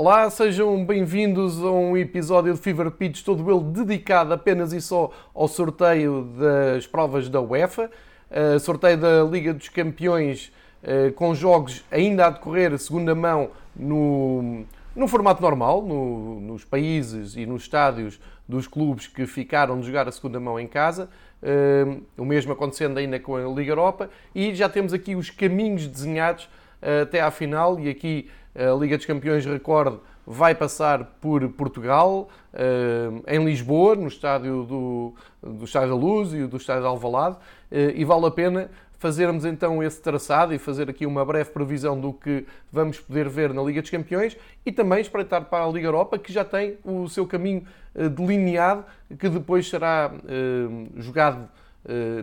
Olá, sejam bem-vindos a um episódio de Fever Pitch, todo ele dedicado apenas e só ao sorteio das provas da UEFA, uh, sorteio da Liga dos Campeões uh, com jogos ainda a decorrer segunda mão no, no formato normal, no, nos países e nos estádios dos clubes que ficaram de jogar a segunda mão em casa. Uh, o mesmo acontecendo ainda com a Liga Europa. E já temos aqui os caminhos desenhados até à final. E aqui a Liga dos Campeões, recorde, vai passar por Portugal, eh, em Lisboa, no estádio do, do Estádio da Luz e do Estádio de Alvalade, eh, e vale a pena fazermos então esse traçado e fazer aqui uma breve previsão do que vamos poder ver na Liga dos Campeões e também espreitar para a Liga Europa, que já tem o seu caminho eh, delineado, que depois será jogado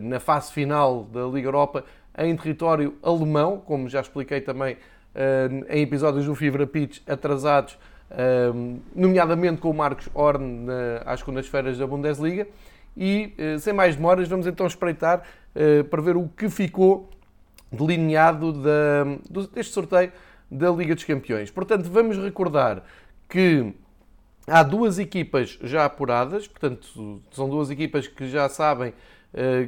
na fase final da Liga Europa em território alemão, como já expliquei também em episódios do Fibra Pitch atrasados, nomeadamente com o Marcos Horn às segundas-feiras da Bundesliga. E eh, sem mais demoras, vamos então espreitar eh, para ver o que ficou delineado deste sorteio da Liga dos Campeões. Portanto, vamos recordar que há duas equipas já apuradas, portanto, são duas equipas que já sabem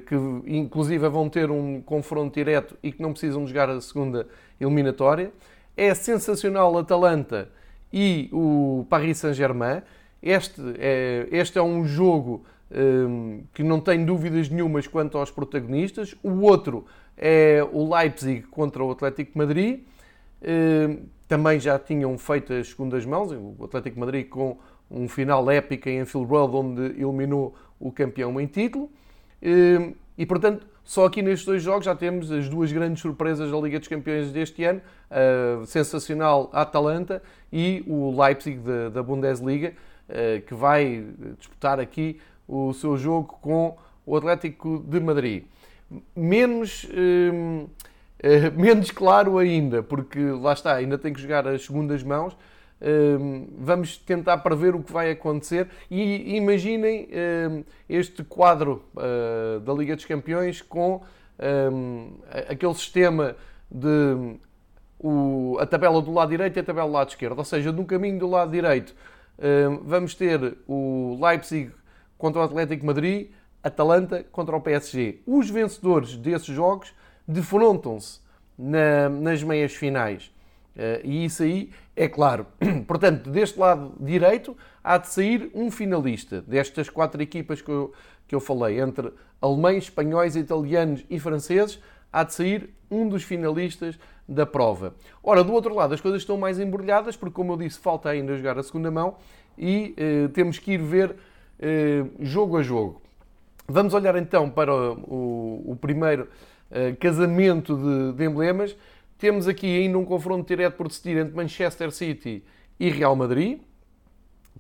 que inclusive vão ter um confronto direto e que não precisam jogar a segunda eliminatória. É sensacional Atalanta e o Paris Saint-Germain. Este é, este é um jogo um, que não tem dúvidas nenhumas quanto aos protagonistas. O outro é o Leipzig contra o Atlético de Madrid. Um, também já tinham feito as segundas mãos, o Atlético de Madrid com um final épico em Anfield Road, onde eliminou o campeão em título. Um, e, portanto, só aqui nestes dois jogos já temos as duas grandes surpresas da Liga dos Campeões deste ano, a sensacional Atalanta e o Leipzig da, Bundesliga, eh, que vai disputar aqui o seu jogo com o Atlético de Madrid. Menos, hum, menos claro ainda, porque lá está, ainda tem que jogar as segundas mãos, vamos tentar prever o que vai acontecer e imaginem este quadro uh, da Liga dos Campeões com aquele sistema de a tabela do lado direito e a tabela do lado esquerdo, ou seja, no caminho do lado direito vamos ter o Leipzig contra o Atlético Madrid, Atalanta contra o PSG. Os vencedores desses jogos defrontam-se na, nas meias finais. Uh, e isso aí é claro. Portanto, deste lado direito há de sair um finalista destas quatro equipas que eu, que eu falei, entre alemães, espanhóis, italianos e franceses, há de sair um dos finalistas da prova. Ora, do outro lado, as coisas estão mais embrulhadas, porque, como eu disse, falta ainda jogar a segunda mão e eh, temos que ir ver eh, jogo a jogo. Vamos olhar então para o, o primeiro eh, casamento de, de emblemas temos aqui ainda um confronto direto por decidir entre Manchester City e Real Madrid.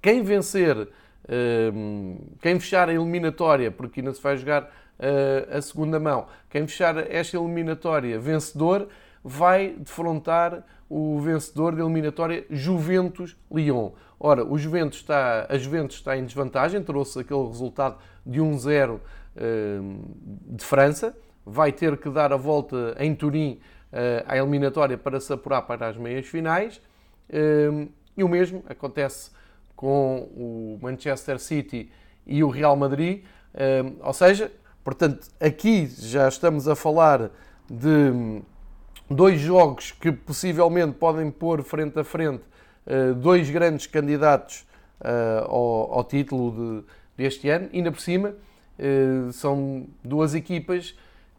Quem vencer, ehm, quem fechar a eliminatória, porque ainda se vai jogar eh, a segunda mão, quem fechar esta eliminatória vencedor, vai defrontar o vencedor da eliminatória Juventus-Lyon. Ora, o Juventus está, a Juventus está em desvantagem, trouxe aquele resultado de 1-0 ehm, de França, vai ter que dar a volta em Turim à eh, eliminatória para se apurar para as meias finais. Eh, e o mesmo acontece com o Manchester City e o Real Madrid. Eh, ou seja, portanto, aqui já estamos a falar de dois jogos que possivelmente podem pôr frente a frente dois grandes candidatos ao, ao título de, deste ano. E ainda por cima, são duas equipas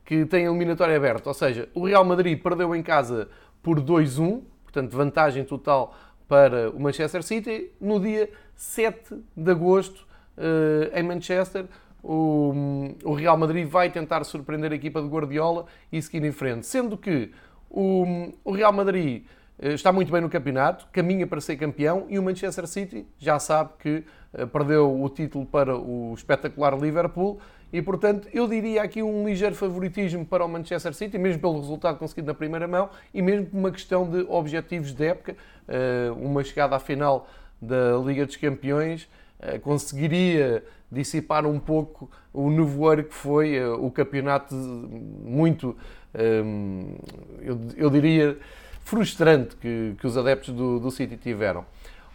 que tem a eliminatória aberta. Ou seja, o Real Madrid perdeu em casa por 2-1, portanto, vantagem total para o Manchester City. No dia 7 de agosto, eh, em Manchester, o Real Madrid vai tentar surpreender a equipa de Guardiola e seguir em frente. Sendo que o Real Madrid eh, está muito bem no campeonato, caminha para ser campeão e o Manchester City já sabe que eh, perdeu o título para o espetacular Liverpool e, portanto, eu diria aqui um ligeiro favoritismo para o Manchester City, mesmo pelo resultado conseguido na primeira mão e mesmo por uma questão de objetivos de época. Eh, uma chegada à final da Liga dos Campeões eh, conseguiria dissipar um pouco o nevoeiro que foi eh, o campeonato muito, eu diria, frustrante que, que os adeptos do, do City tiveram.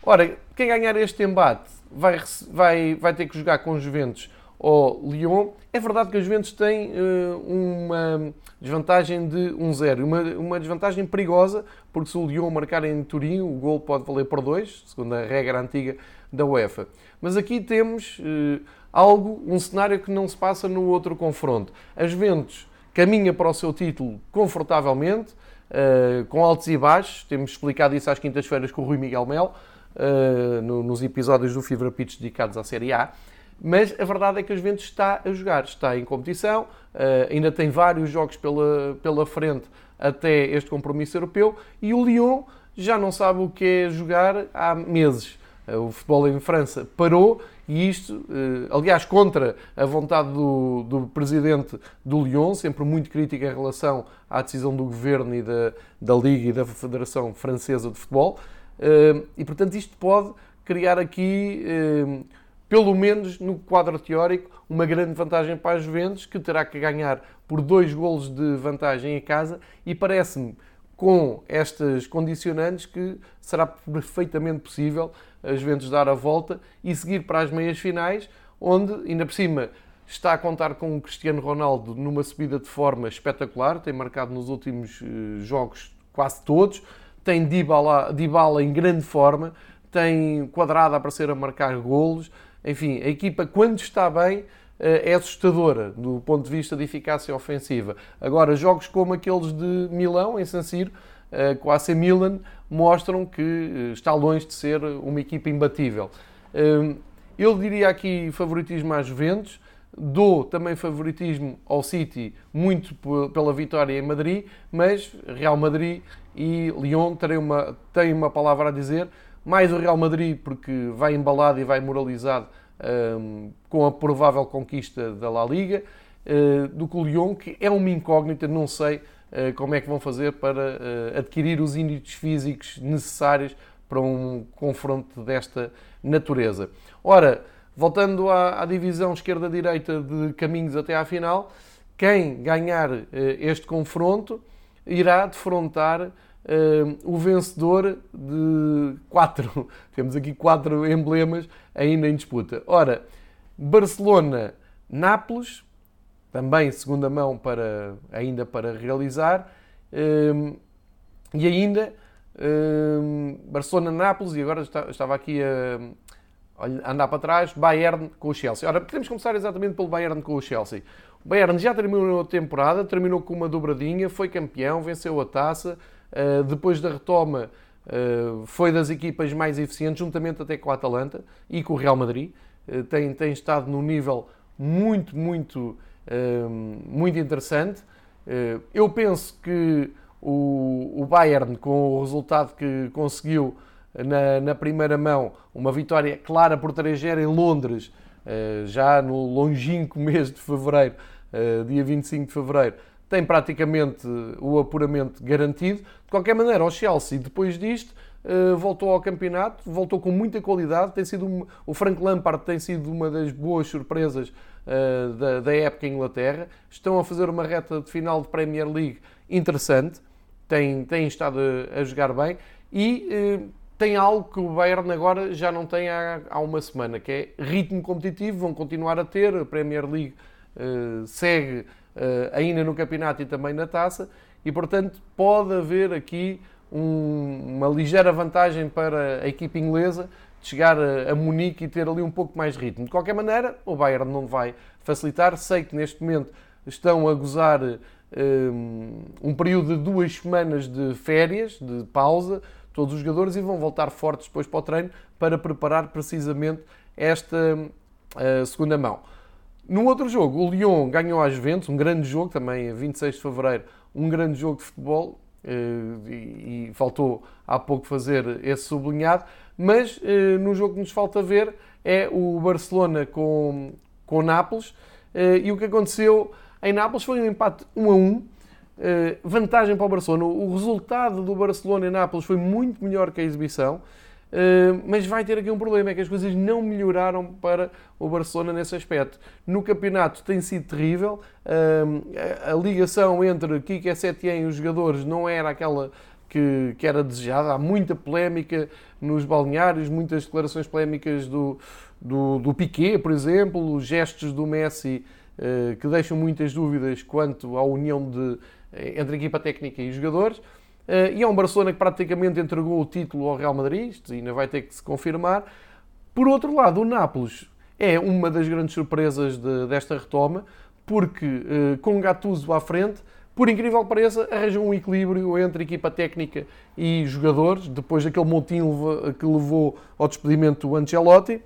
Ora, quem ganhar este embate vai, vai, vai ter que jogar com os Juventus ou Lyon. É verdade que os Juventus têm uh, uma desvantagem de 1-0, uma, uma desvantagem perigosa, porque se o Lyon marcar em Turim, o gol pode valer por 2, segundo a regra antiga da UEFA. Mas aqui temos uh, algo, um cenário que não se passa no outro confronto. A Juventus caminha para o seu título confortavelmente, uh, com altos e baixos, temos explicado isso às quintas-feiras com o Rui Miguel Mel, no, nos episódios do Fever Pitch dedicados à Série A. Mas a verdade é que a Juventus está a jogar, está em competição, uh, ainda tem vários jogos pela, pela frente até este compromisso europeu e o Lyon já não sabe o que é jogar há meses. O futebol em França parou e isto, aliás, contra a vontade do, do presidente do Lyon, sempre muito crítico em relação à decisão do governo e da, da Liga e da Federação Francesa de Futebol. E, portanto, isto pode criar aqui, pelo menos no quadro teórico, uma grande vantagem para as Juventus, que terá que ganhar por dois golos de vantagem em casa, e parece-me, com estas condicionantes, que será perfeitamente possível a Juventus dar a volta e seguir para as meias finais, onde, ainda por cima, está a contar com o Cristiano Ronaldo numa subida de forma espetacular, tem marcado nos últimos eh, jogos quase todos, tem Dybala, Dybala em grande forma, tem Quadrado a aparecer a marcar golos. Enfim, a equipa, quando está bem, eh, é assustadora do ponto de vista de eficácia ofensiva. Agora, jogos como aqueles de Milão, em San Siro, eh, com a AC Milan, mostram que eh, está longe de ser uma equipa imbatível. Eu diria aqui favoritismo às Juventus, dou também favoritismo ao City, muito pela vitória em Madrid, mas Real Madrid e Lyon terem uma, têm uma palavra a dizer. Mais o Real Madrid, porque vai embalado e vai moralizado um, com a provável conquista da La Liga, uh, do que o Lyon, que é uma incógnita, não sei uh, como é que vão fazer para uh, adquirir os índices físicos necessários para um confronto desta natureza. Ora, voltando à, à divisão esquerda-direita de caminhos até à final, quem ganhar este confronto irá defrontar o vencedor de quatro. Temos aqui quatro emblemas ainda em disputa. Ora, Barcelona, Nápoles, também segunda mão para, ainda para realizar, e ainda um, Barcelona-Nápoles, e agora estava aqui a andar para trás, Bayern com o Chelsea. Ora, podemos começar exatamente pelo Bayern com o Chelsea. O Bayern já terminou a temporada, terminou com uma dobradinha, foi campeão, venceu a taça. Uh, depois da retoma, uh, foi das equipas mais eficientes, juntamente até com a Atalanta e com o Real Madrid. Uh, tem, tem estado num nível muito, muito, muito interessante. eu penso que o, o Bayern, com o resultado que conseguiu na, na primeira mão, uma vitória clara por 3-0 em Londres, já no longínquo mês de fevereiro, eh, dia 25 de fevereiro, tem praticamente o apuramento garantido. De qualquer maneira, o Chelsea, depois disto, eh, voltou ao campeonato, voltou com muita qualidade. Tem sido uma, o Frank Lampard tem sido uma das boas surpresas uh, da, da, época em Inglaterra. Estão a fazer uma reta de final de Premier League interessante, têm, têm estado a, jogar bem e uh, tem algo que o Bayern agora já não tem há, há uma semana, que é ritmo competitivo. Vão continuar a ter a Premier League eh, segue eh, ainda no campeonato e também na taça, e portanto pode haver aqui um, uma ligeira vantagem para a equipe inglesa de chegar a, a, Munique e ter ali um pouco mais de ritmo. De qualquer maneira, o Bayern não vai facilitar. Sei que neste momento estão a gozar um, eh, um período de duas semanas de férias, de pausa, todos os jogadores, e vão voltar fortes depois para o treino para preparar precisamente esta uh, segunda mão. No outro jogo, o Lyon ganhou às Juventus, um grande jogo também, a 26 de fevereiro, um grande jogo de futebol, eh, e faltou há pouco fazer esse sublinhado, mas eh, no jogo que nos falta ver é o Barcelona com, com Nápoles, eh, e o que aconteceu em Nápoles foi um empate 1 a 1, vantagem para o Barcelona. O resultado do Barcelona em Nápoles foi muito melhor que a exibição, Uh, mas vai ter aqui um problema, é que as coisas não melhoraram para o Barcelona nesse aspecto. No campeonato tem sido terrível, uh, a ligação entre Kike Setien e os jogadores não era aquela que, que era desejada. Há muita polémica nos balneários, muitas declarações polémicas do, do, do Piquet, por exemplo, os gestos do Messi eh, que deixam muitas dúvidas quanto à união de, eh, entre a equipa técnica e os jogadores. Eh, e é um Barcelona que praticamente entregou o título ao Real Madrid, isto ainda vai ter que se confirmar. Por outro lado, o Nápoles é uma das grandes surpresas de, desta retoma, porque com Gattuso à frente, por incrível que pareça, arranjou um equilíbrio entre equipa técnica e jogadores, depois daquele motim que levou ao despedimento do Ancelotti.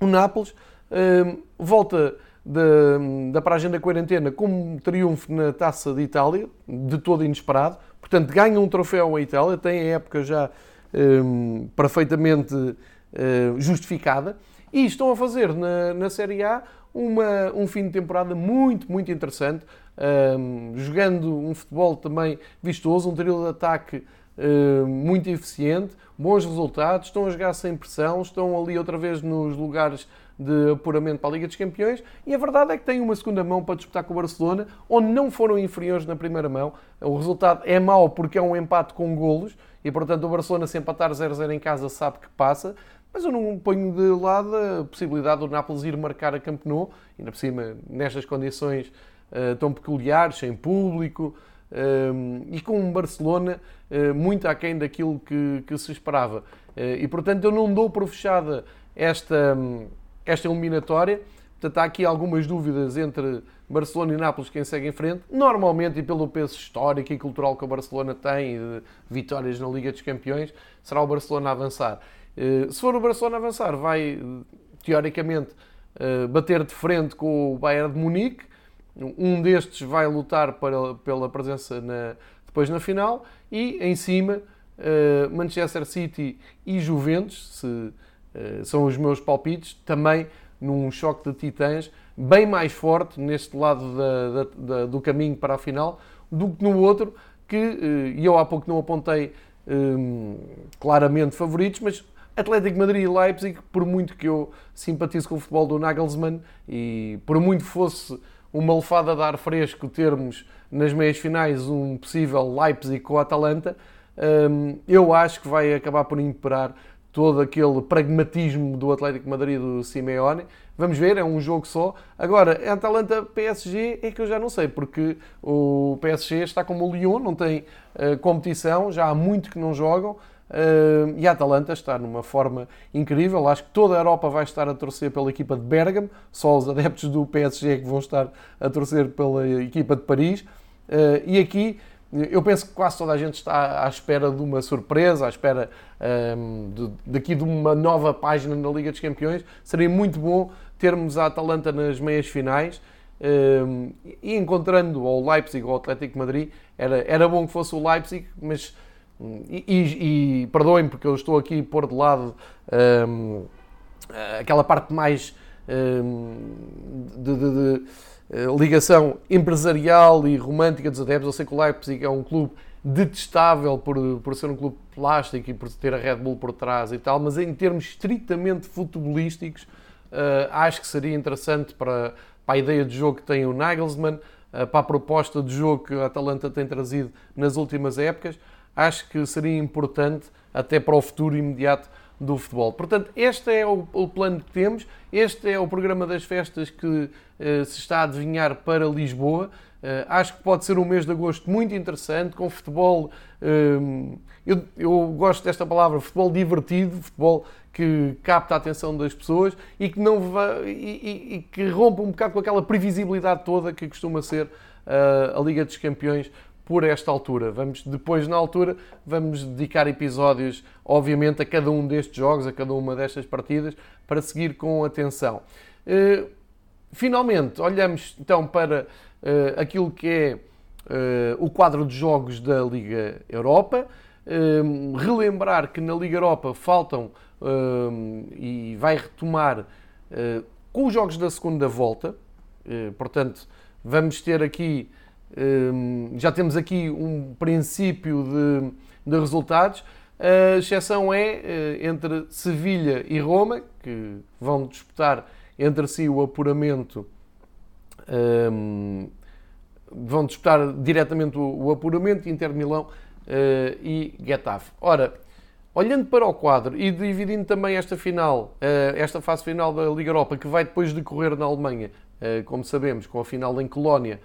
O Nápoles volta da, da paragem da quarentena como um triunfo na Taça de Itália, de todo inesperado. Portanto, ganha um troféu a Itália, tem a época já um, perfeitamente uh, justificada. E estão a fazer na, na Série A uma, um fim de temporada muito, muito interessante, um, jogando um futebol também vistoso, um trio de ataque uh, muito eficiente, bons resultados, estão a jogar sem pressão, estão ali outra vez nos lugares de apuramento para a Liga dos Campeões e a verdade é que tem uma segunda mão para disputar com o Barcelona, onde não foram inferiores na primeira mão. O resultado é mau porque é um empate com golos e, portanto, o Barcelona, se empatar 0-0 em casa, sabe que passa. Mas eu não ponho de lado a possibilidade do Nápoles ir marcar a Camp ainda por cima, nestas condições uh, tão peculiares, sem público, uh, e com um Barcelona uh, muito aquém daquilo que, que se esperava. e, portanto, eu não dou por fechada esta... Um, esta eliminatória. Portanto, há aqui algumas dúvidas entre Barcelona e Nápoles quem segue em frente. Normalmente, e pelo peso histórico e cultural que o Barcelona tem, vitórias na Liga dos Campeões, será o Barcelona a avançar. Eh, se for o Barcelona a avançar, vai, teoricamente, eh, bater de frente com o Bayern de Munique. Um destes vai lutar para, pela presença na, depois na final. E, em cima, eh, Manchester City e Juventus, se são os meus palpites, também num choque de titãs bem mais forte neste lado da, da, da, do caminho para a final do que no outro, que eh, eu há pouco não apontei um, claramente favoritos, mas Atlético Madrid e Leipzig, por muito que eu simpatizo com o futebol do Nagelsmann e por muito fosse uma lefada de ar fresco termos nas meias finais um possível Leipzig com a Atalanta, um, eu acho que vai acabar por imperar todo aquele pragmatismo do Atlético Madrid do Simeone. Vamos ver, é um jogo só. Agora, Atalanta-PSG é que eu já não sei, porque o PSG está como o Lyon, não tem uh, competição, já há muito que não jogam. Uh, e a Atalanta está numa forma incrível. Acho que toda a Europa vai estar a torcer pela equipa de Bergamo, só os adeptos do PSG é que vão estar a torcer pela equipa de Paris. Uh, e aqui eu penso que quase toda a gente está à espera de uma surpresa, à espera um, de, daqui de uma nova página na Liga dos Campeões. Seria muito bom termos a Atalanta nas meias finais um, e encontrando ou o Leipzig ou o Atlético Madrid. Era, era bom que fosse o Leipzig, mas. E, e, e perdoem-me porque eu estou aqui a pôr de lado um, aquela parte mais de, de, de ligação empresarial e romântica dos adeptos. Eu sei que o Leipzig é um clube detestável por, por ser um clube plástico e por ter a Red Bull por trás e tal, mas em termos estritamente futebolísticos, uh, acho que seria interessante para, para a ideia de jogo que tem o Nagelsmann, uh, para a proposta de jogo que a Atalanta tem trazido nas últimas épocas. Acho que seria importante, até para o futuro imediato, do futebol. Portanto, este é o, o, plano que temos, este é o programa das festas que uh, se está a adivinhar para Lisboa. Uh, acho que pode ser um mês de agosto muito interessante, com futebol. Uh, eu, eu, gosto desta palavra, futebol divertido, futebol que capta a atenção das pessoas e que, não e, e, e que rompe um bocado com aquela previsibilidade toda que costuma ser a Liga dos Campeões por esta altura. Vamos depois na altura vamos dedicar episódios, obviamente, a cada um destes jogos, a cada uma destas partidas, para seguir com atenção. Uh, finalmente, olhamos então para uh, aquilo que é uh, o quadro de jogos da Liga Europa. relembrar que na Liga Europa faltam e vai retomar com os jogos da segunda volta. portanto, vamos ter aqui Hum, já temos aqui um princípio de, de resultados. A exceção é eh, entre Sevilha e Roma, que vão disputar entre si o apuramento. Um, vão disputar diretamente o, apuramento. Inter Milão e Getafe. Ora, olhando para o quadro e dividindo também esta final, esta fase final da Liga Europa, que vai depois decorrer na Alemanha, como sabemos, com a final em Colónia,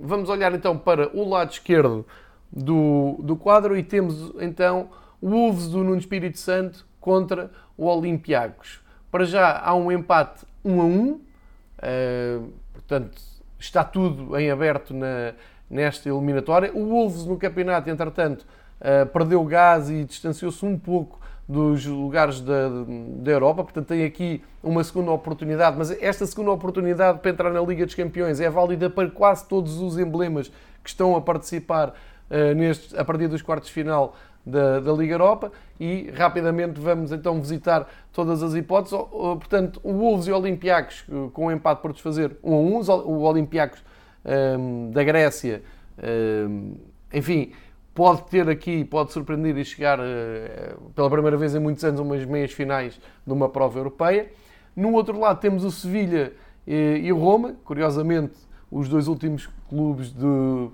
vamos olhar então para o lado esquerdo do, do quadro e temos então o Wolves do Nuno Espírito Santo contra o Olympiacos. Para já há um empate 1 a 1, uh, portanto está tudo em aberto na, nesta eliminatória. O Wolves no campeonato, entretanto, uh, perdeu gás e distanciou-se um pouco dos lugares da, da Europa, portanto tem aqui uma segunda oportunidade, mas esta segunda oportunidade para entrar na Liga dos Campeões é válida para quase todos os emblemas que estão a participar uh, neste, a partir dos quartos de final da, da, Liga Europa e rapidamente vamos então visitar todas as hipóteses. Portanto, o Wolves e o Olympiacos com o um empate por desfazer 1 a 1, o Olympiacos um, da Grécia, um, enfim, pode ter aqui, pode surpreender e chegar uh, pela primeira vez em muitos anos umas meias finais de uma prova europeia. No outro lado temos o Sevilha e, e o Roma, curiosamente os dois últimos clubes de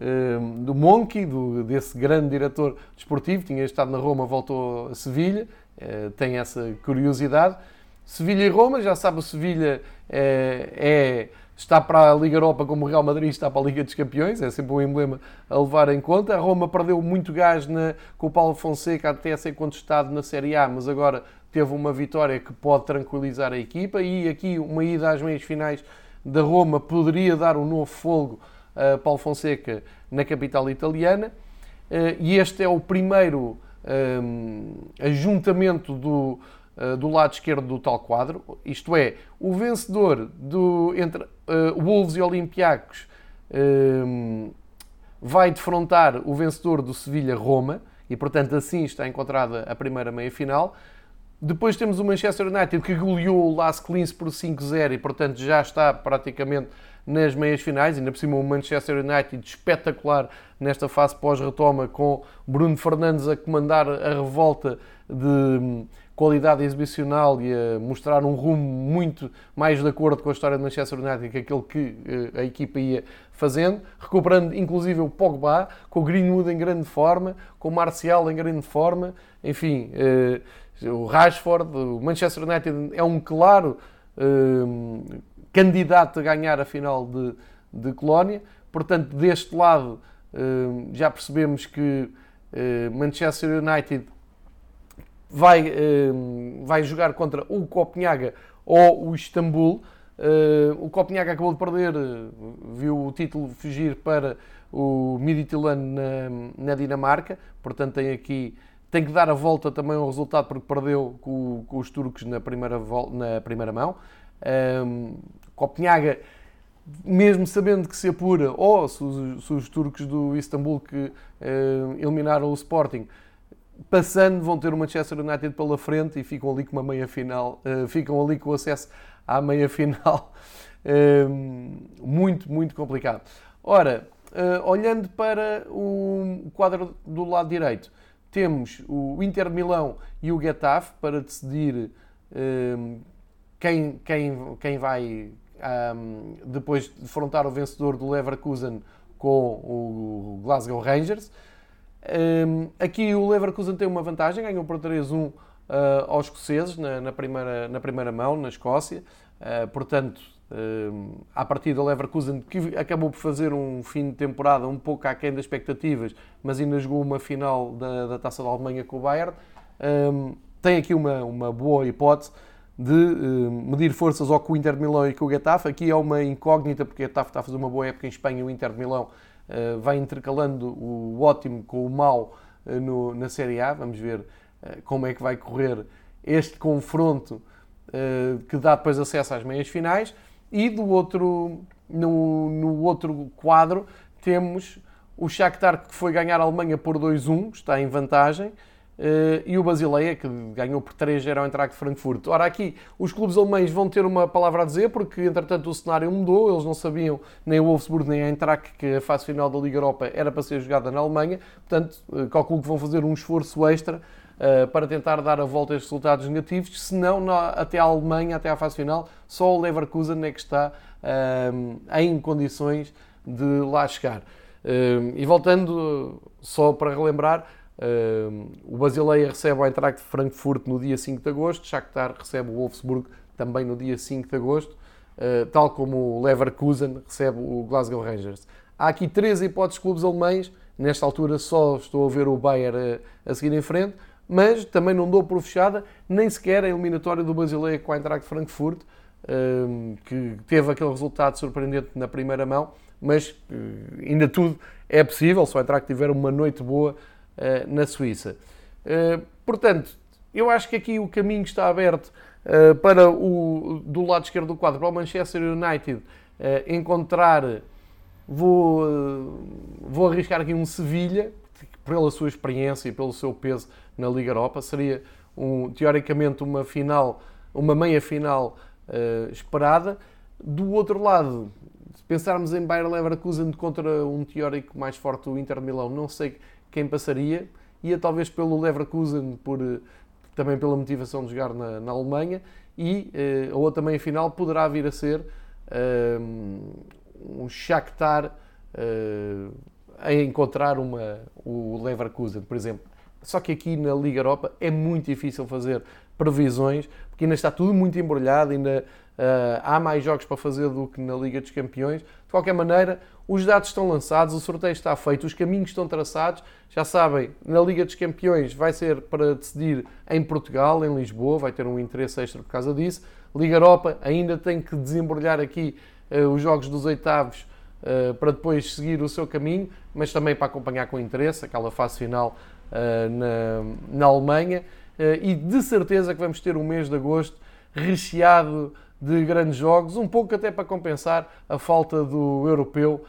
Ehm, do Monchi, do, desse grande diretor desportivo, tinha estado na Roma, voltou a Sevilha, eh, tem essa curiosidade. Sevilha e Roma, já sabe, o Sevilha é, é, está para a Liga Europa como o Real Madrid está para a Liga dos Campeões, é sempre um emblema a levar em conta. A Roma perdeu muito gás na, com o Paulo Fonseca até ser contestado na Série A, mas agora teve uma vitória que pode tranquilizar a equipa e aqui uma ida às meias finais da Roma poderia dar um novo fogo uh, Paulo Fonseca na capital italiana. Uh, e este é o primeiro um, ajuntamento do, uh, do lado esquerdo do tal quadro, isto é, o vencedor do, entre Wolves e Olympiacos um, vai defrontar o vencedor do Sevilha-Roma, e portanto assim está encontrada a primeira meia-final. Depois temos o Manchester United que goleou o Las Clins por 5-0 e portanto já está praticamente nas meias finais, ainda por cima o Manchester United espetacular nesta fase pós-retoma, com Bruno Fernandes a comandar a revolta de qualidade exibicional e a mostrar um rumo muito mais de acordo com a história do Manchester United que aquele que eh, a equipa ia fazendo, recuperando inclusive o Pogba, com o Greenwood em grande forma, com o Marcial em grande forma, enfim, eh, o Rashford, o Manchester United é um claro hum, candidato a ganhar a final de, de Colónia. Portanto, deste lado, eh, já percebemos que eh, Manchester United vai, eh, vai jogar contra o Copenhaga ou o Istambul. O Copenhaga acabou de perder, viu o título fugir para o Midtjylland na, na Dinamarca, portanto tem aqui tem que dar a volta também ao resultado porque perdeu com, com os turcos na primeira, na primeira mão. Um, Copenhaga, mesmo sabendo que se apura, ou se os, se os turcos do Istambul que uh, eliminaram o Sporting, passando, vão ter o Manchester United pela frente e ficam ali com uma meia final, uh, ficam ali com acesso à meia final. Uh, muito, muito complicado. Ora, uh, olhando para o quadro do lado direito, temos o Inter Milão e o Getafe para decidir quem, quem, quem vai um, depois de defrontar o vencedor do Leverkusen com o Glasgow Rangers. Um, aqui o Leverkusen tem uma vantagem, ganhou por 3-1 uh, ah, aos escoceses na, na, primeira, na primeira mão, na Escócia. Uh, portanto, um, à partida o Leverkusen, que acabou por fazer um fim de temporada um pouco aquém das expectativas, mas ainda jogou uma final da, da Taça da Alemanha com o Bayern, um, tem aqui uma, uma boa hipótese de medir forças ao com o Inter de Milão e com o Getafe. Aqui é uma incógnita, porque o Getafe está a fazer uma boa época em Espanha e o Inter de Milão vai intercalando o ótimo com o mau uh, no, na Série A. Vamos ver como é que vai correr este confronto que dá depois acesso às meias finais. E do outro, no, no outro quadro temos o Shakhtar que foi ganhar a Alemanha por 2-1, está em vantagem. Uh, e o Basileia, que ganhou por 3-0 ao Eintracht Frankfurt. Ora, aqui os clubes alemães vão ter uma palavra a dizer, porque entretanto o cenário mudou, eles não sabiam, nem o Wolfsburg nem a Eintracht, que a fase final da Liga Europa era para ser jogada na Alemanha, portanto, uh, calculo que vão fazer um esforço extra uh, para tentar dar a volta a estes resultados negativos, senão na, até a Alemanha, até à fase final, só o Leverkusen é que está em condições de lá chegar. E voltando, só para relembrar, o Basileia recebe o Eintracht Frankfurt no dia 5 de agosto, Shakhtar recebe o Wolfsburg também no dia 5 de agosto, tal como o Leverkusen recebe o Glasgow Rangers. Há aqui três hipóteses de clubes alemães, nesta altura só estou a ver o Bayern a, a seguir em frente, mas também não dou por fechada nem sequer a eliminatória do Basileia com a Eintracht Frankfurt, que teve aquele resultado surpreendente na primeira mão, mas ainda tudo é possível se o Eintracht tiver uma noite boa na Suíça. Eh, portanto, eu acho que aqui o caminho está aberto eh, para o do lado esquerdo do quadro, para o Manchester United encontrar Vou, vou arriscar aqui um Sevilha, pela sua experiência e pelo seu peso na Liga Europa, seria um, teoricamente uma final, uma meia final uh, esperada. Do outro lado, se pensarmos em Bayer Leverkusen contra um teórico mais forte, o Inter Milão, não sei quem passaria. Ia talvez pelo Leverkusen, por, também pela motivação de jogar na, na Alemanha. E uh, a outra meia final poderá vir a ser uh, um Shakhtar uh, a encontrar uma, o Leverkusen, por exemplo. Só que aqui na Liga Europa é muito difícil fazer previsões, porque ainda está tudo muito embrulhado, ainda uh, há mais jogos para fazer do que na Liga dos Campeões. Qualquer maneira, os dados estão lançados, o sorteio está feito, os caminhos estão traçados. Já sabem, na Liga dos Campeões vai ser para decidir em Portugal, em Lisboa, vai ter um interesse extra por causa disso. Liga Europa ainda tem que desembrulhar aqui uh, os jogos dos oitavos uh, para depois seguir o seu caminho, mas também para acompanhar com interesse aquela fase final uh, na, na Alemanha. e de certeza que vamos ter um mês de agosto recheado de grandes jogos, um pouco até para compensar a falta do europeu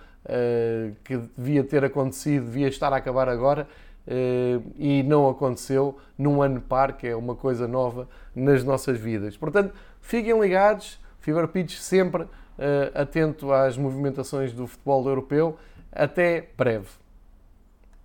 que devia ter acontecido, devia estar a acabar agora. Uh, e não aconteceu num ano par, que é uma coisa nova nas nossas vidas. Portanto, fiquem ligados, Fever Pitch sempre uh, atento às movimentações do futebol europeu. Até breve.